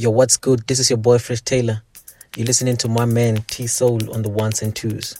Yo, what's good? This is your boy Fresh Taylor. You're listening to my man T Soul on the ones and twos.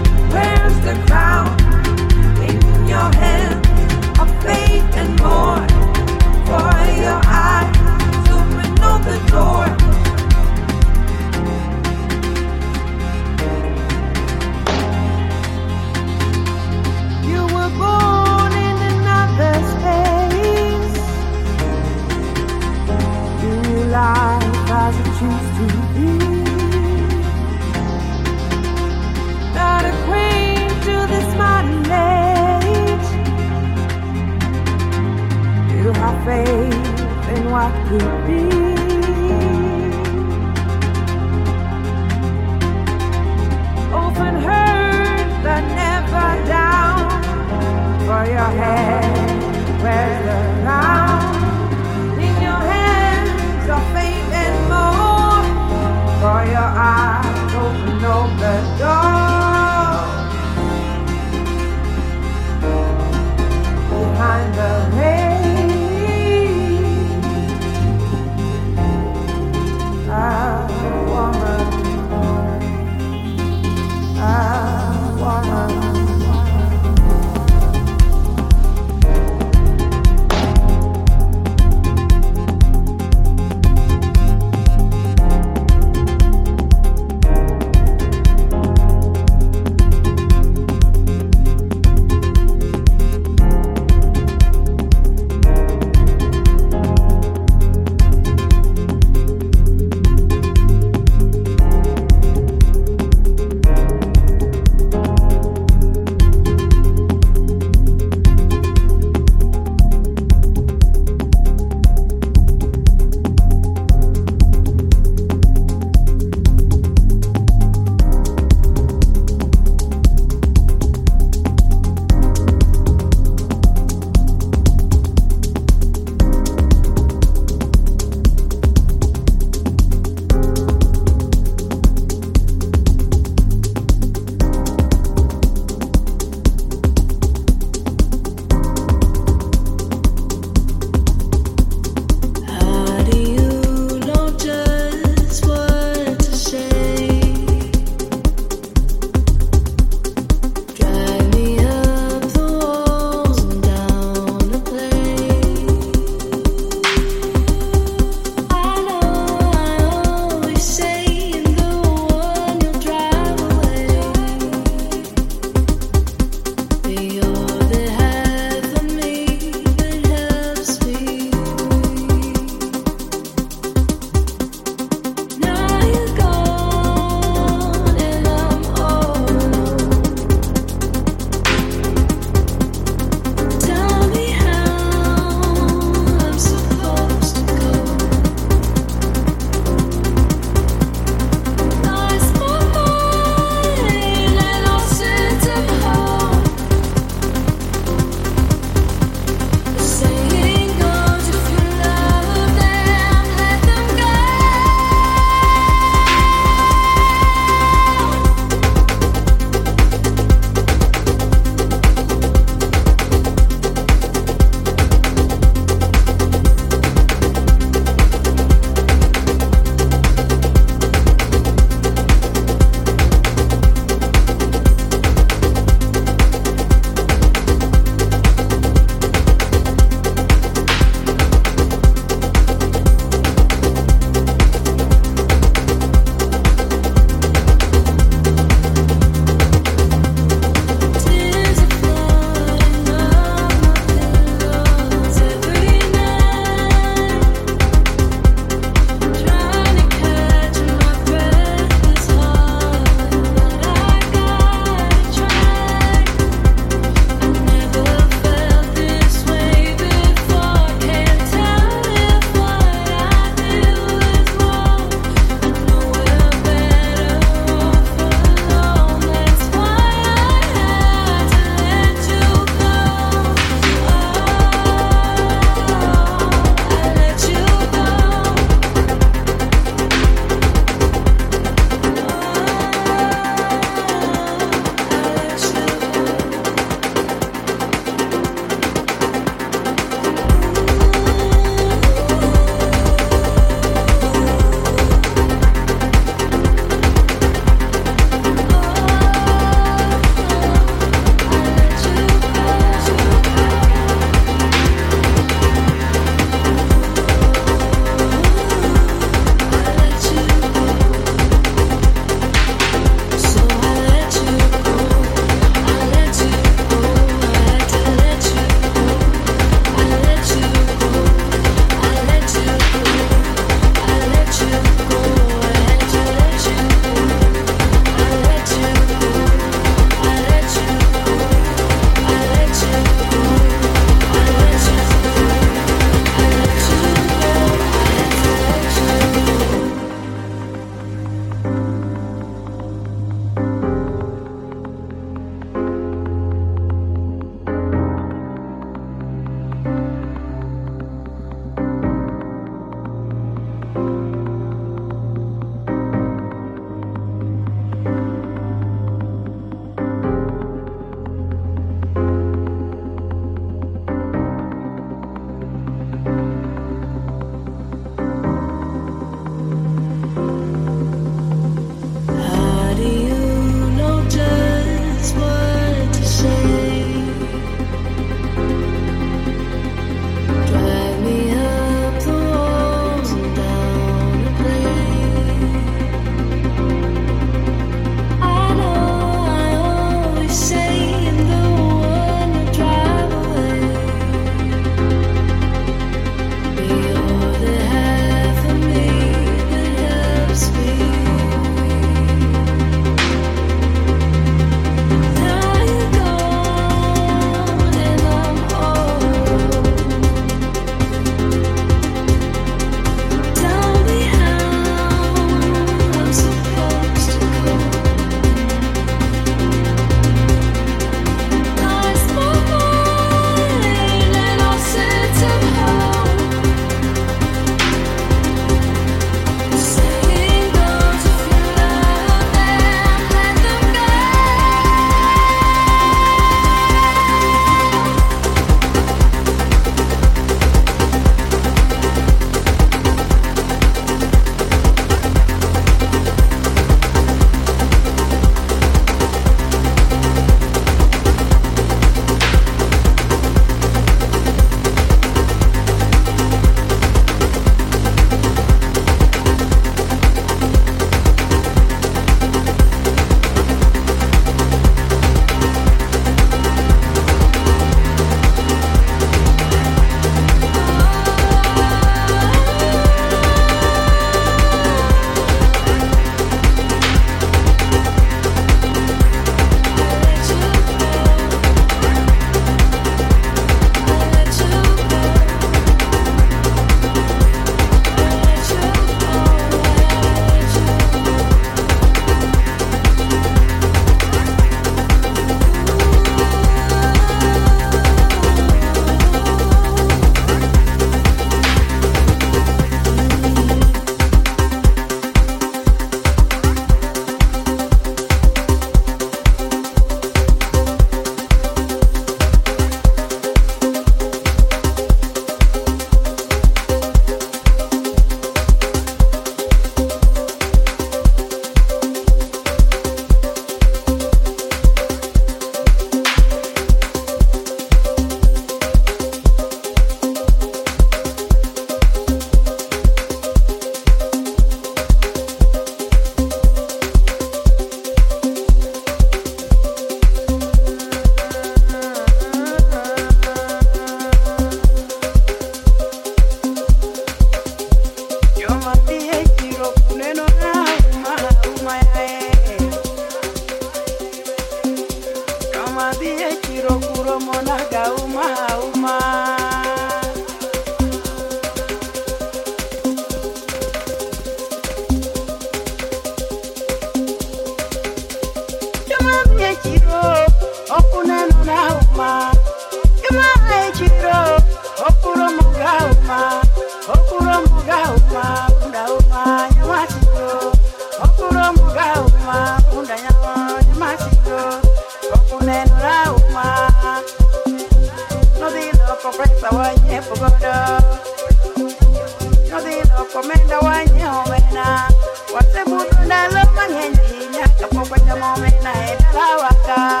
Kapok wachamo omena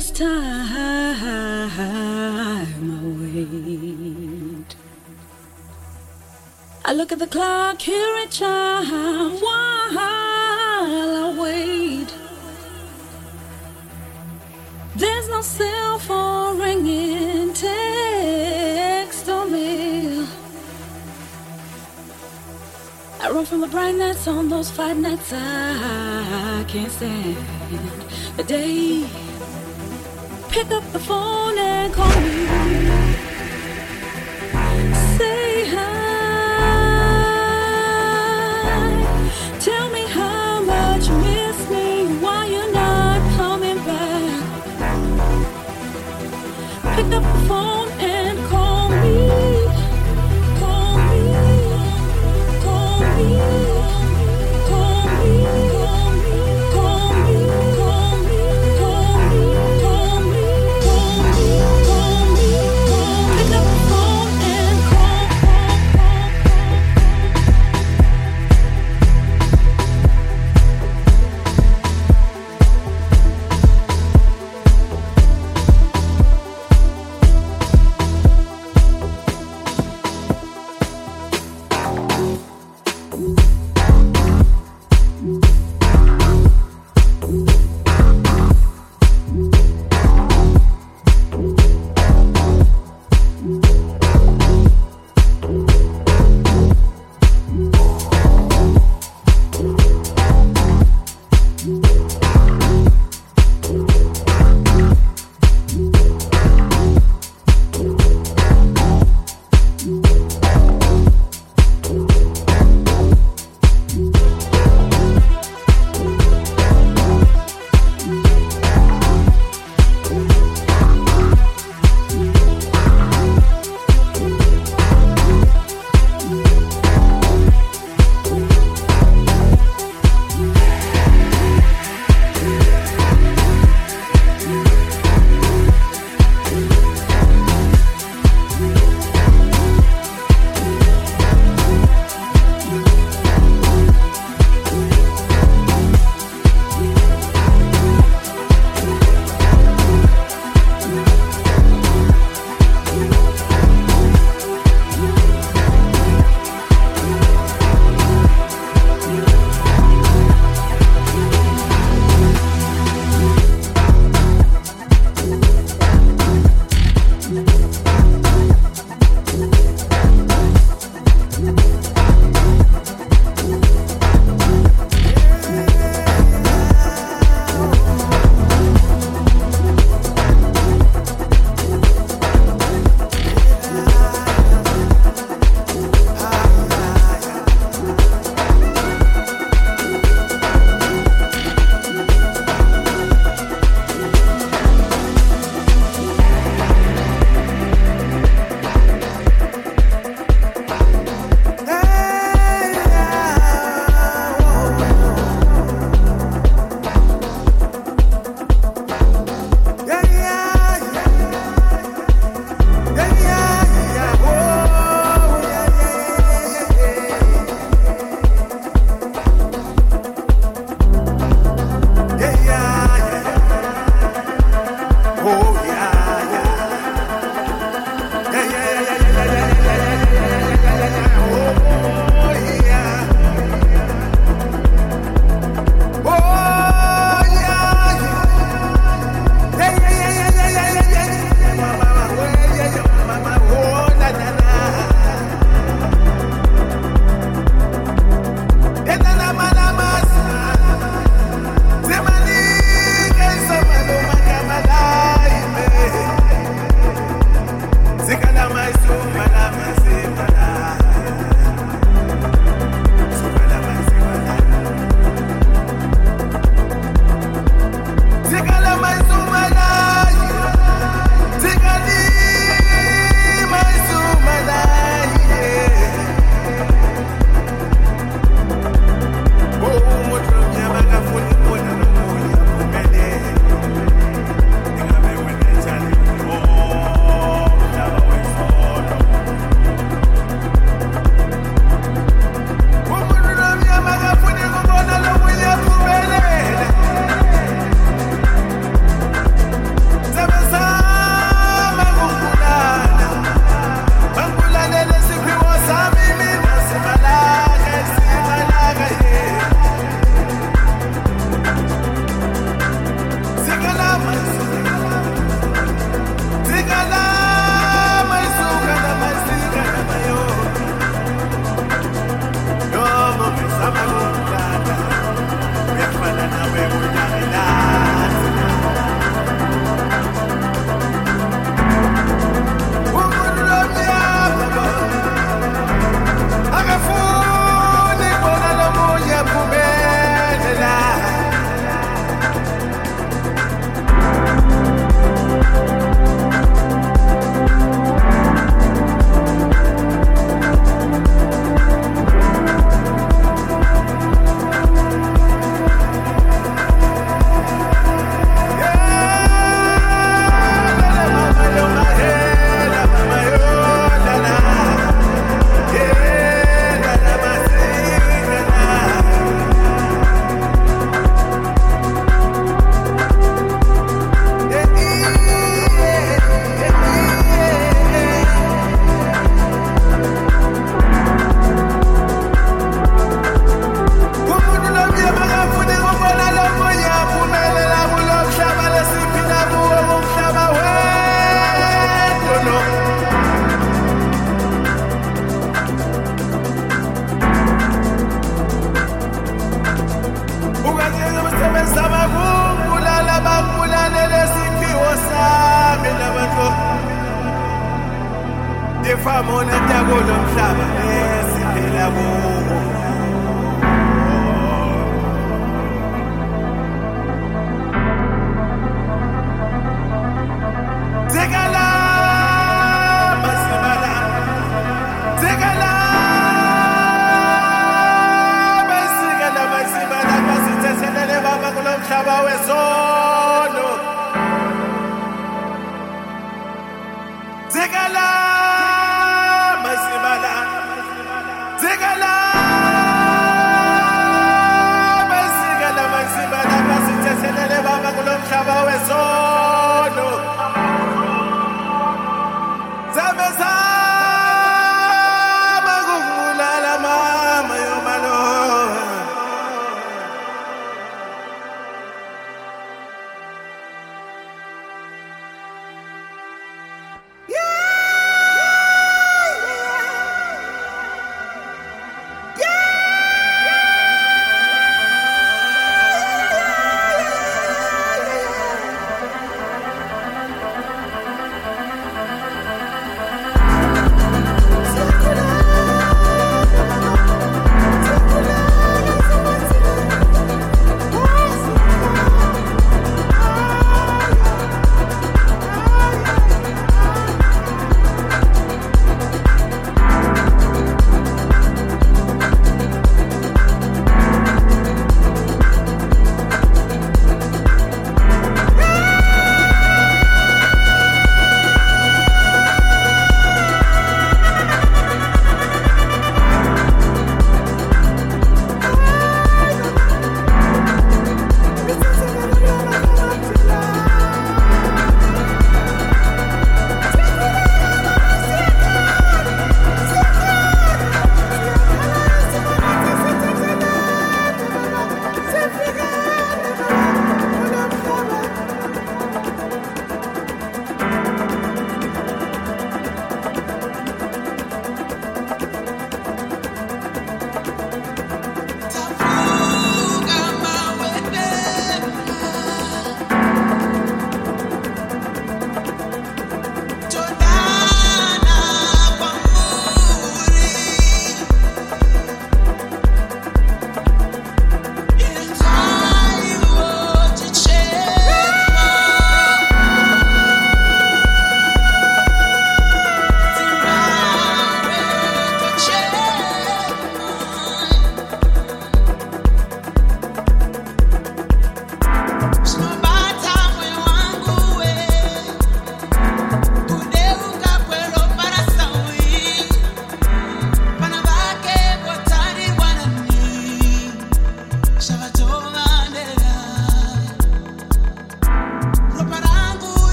this time. I wait. I look at the clock, hear it chime while I wait. There's no cell phone ringing, text or mail. I run from the bright nights on those fight nights I can't stand the day. Pick up the phone and call me.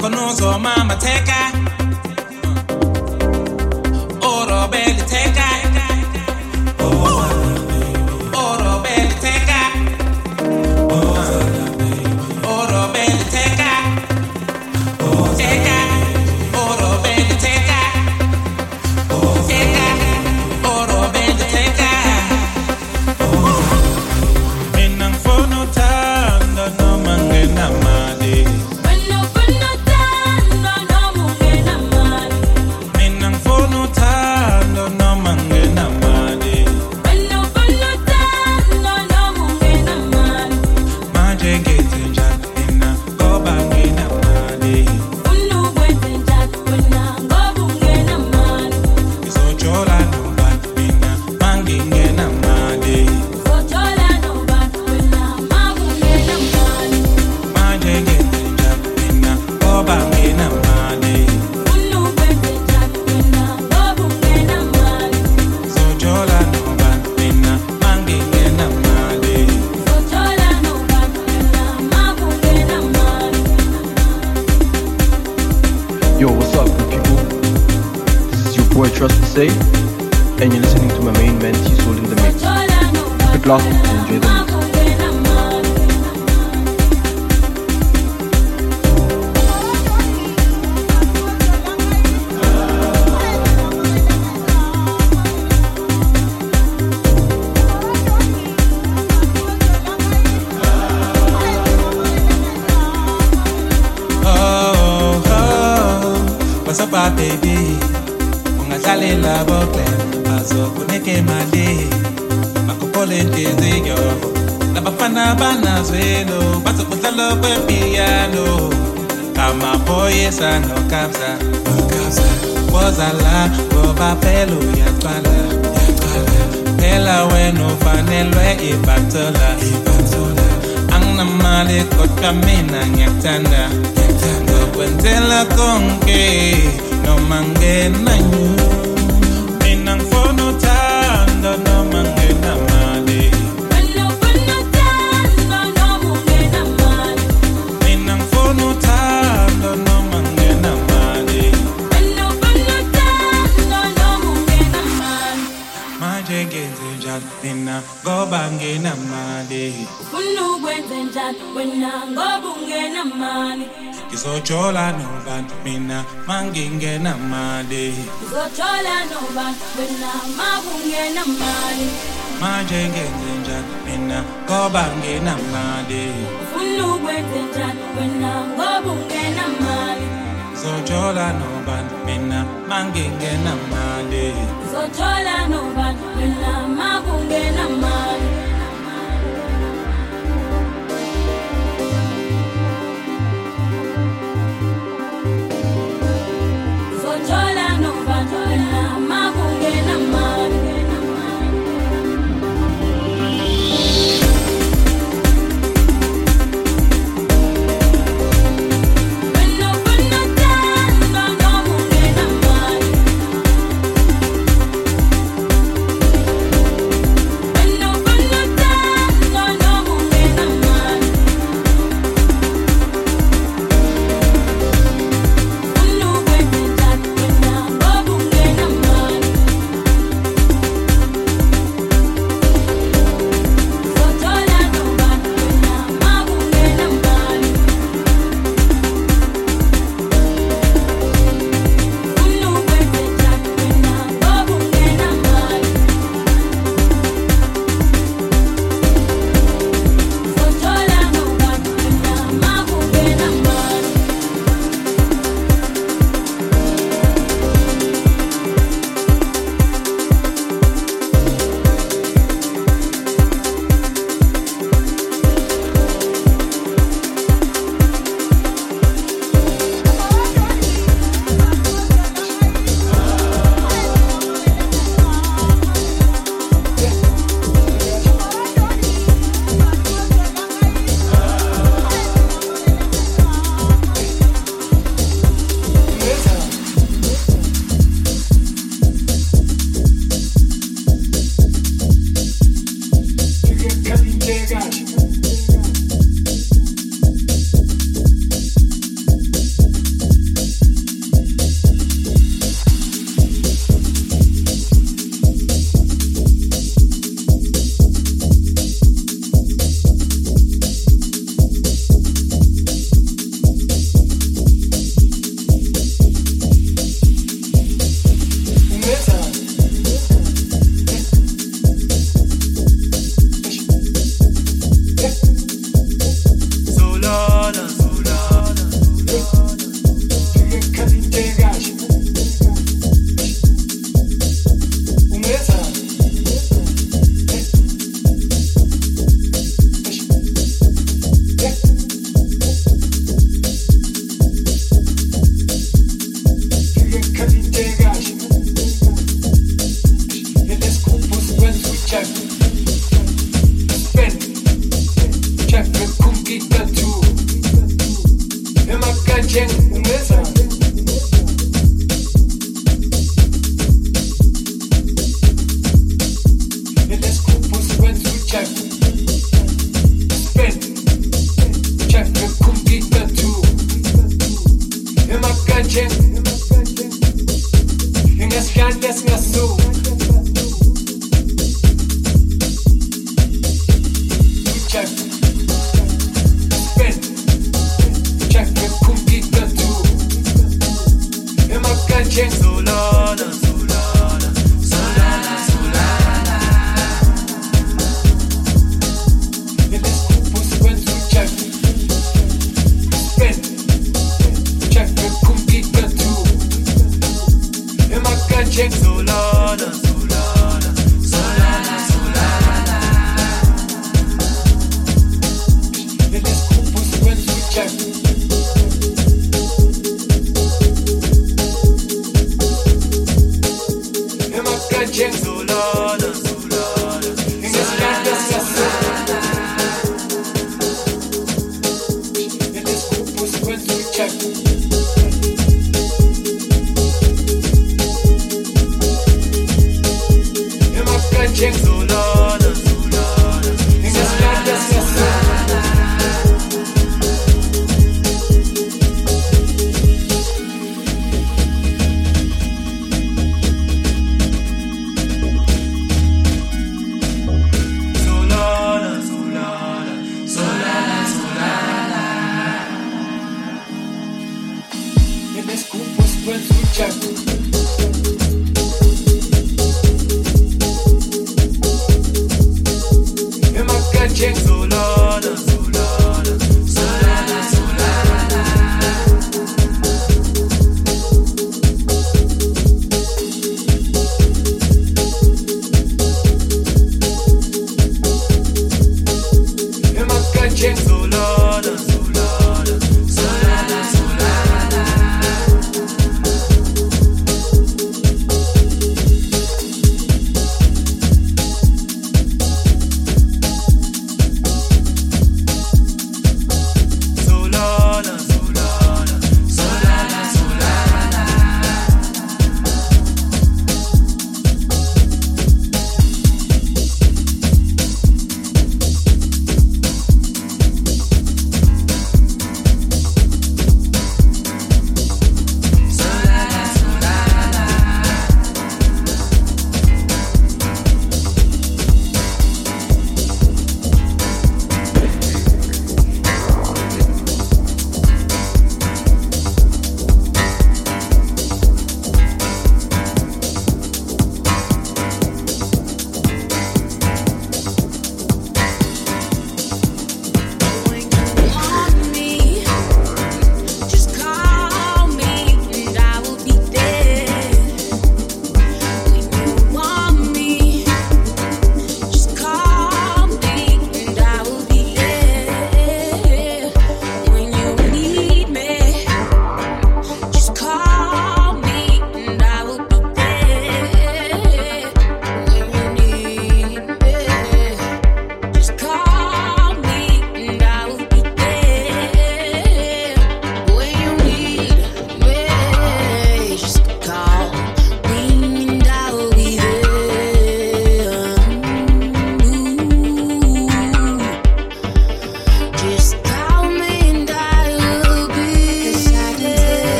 Kono so mama take her. ngenamanani no nobantu mina mangingenamali ngizojola nobantu wena mabungenamali manje ngenzenjani mina ngoba nginamali mina, ukwenzenjani wena ngoba ungenamali ngizojola nobantu mina mangenge na made Zochola no mangingenamali ngizojola nobantu na mabungenamali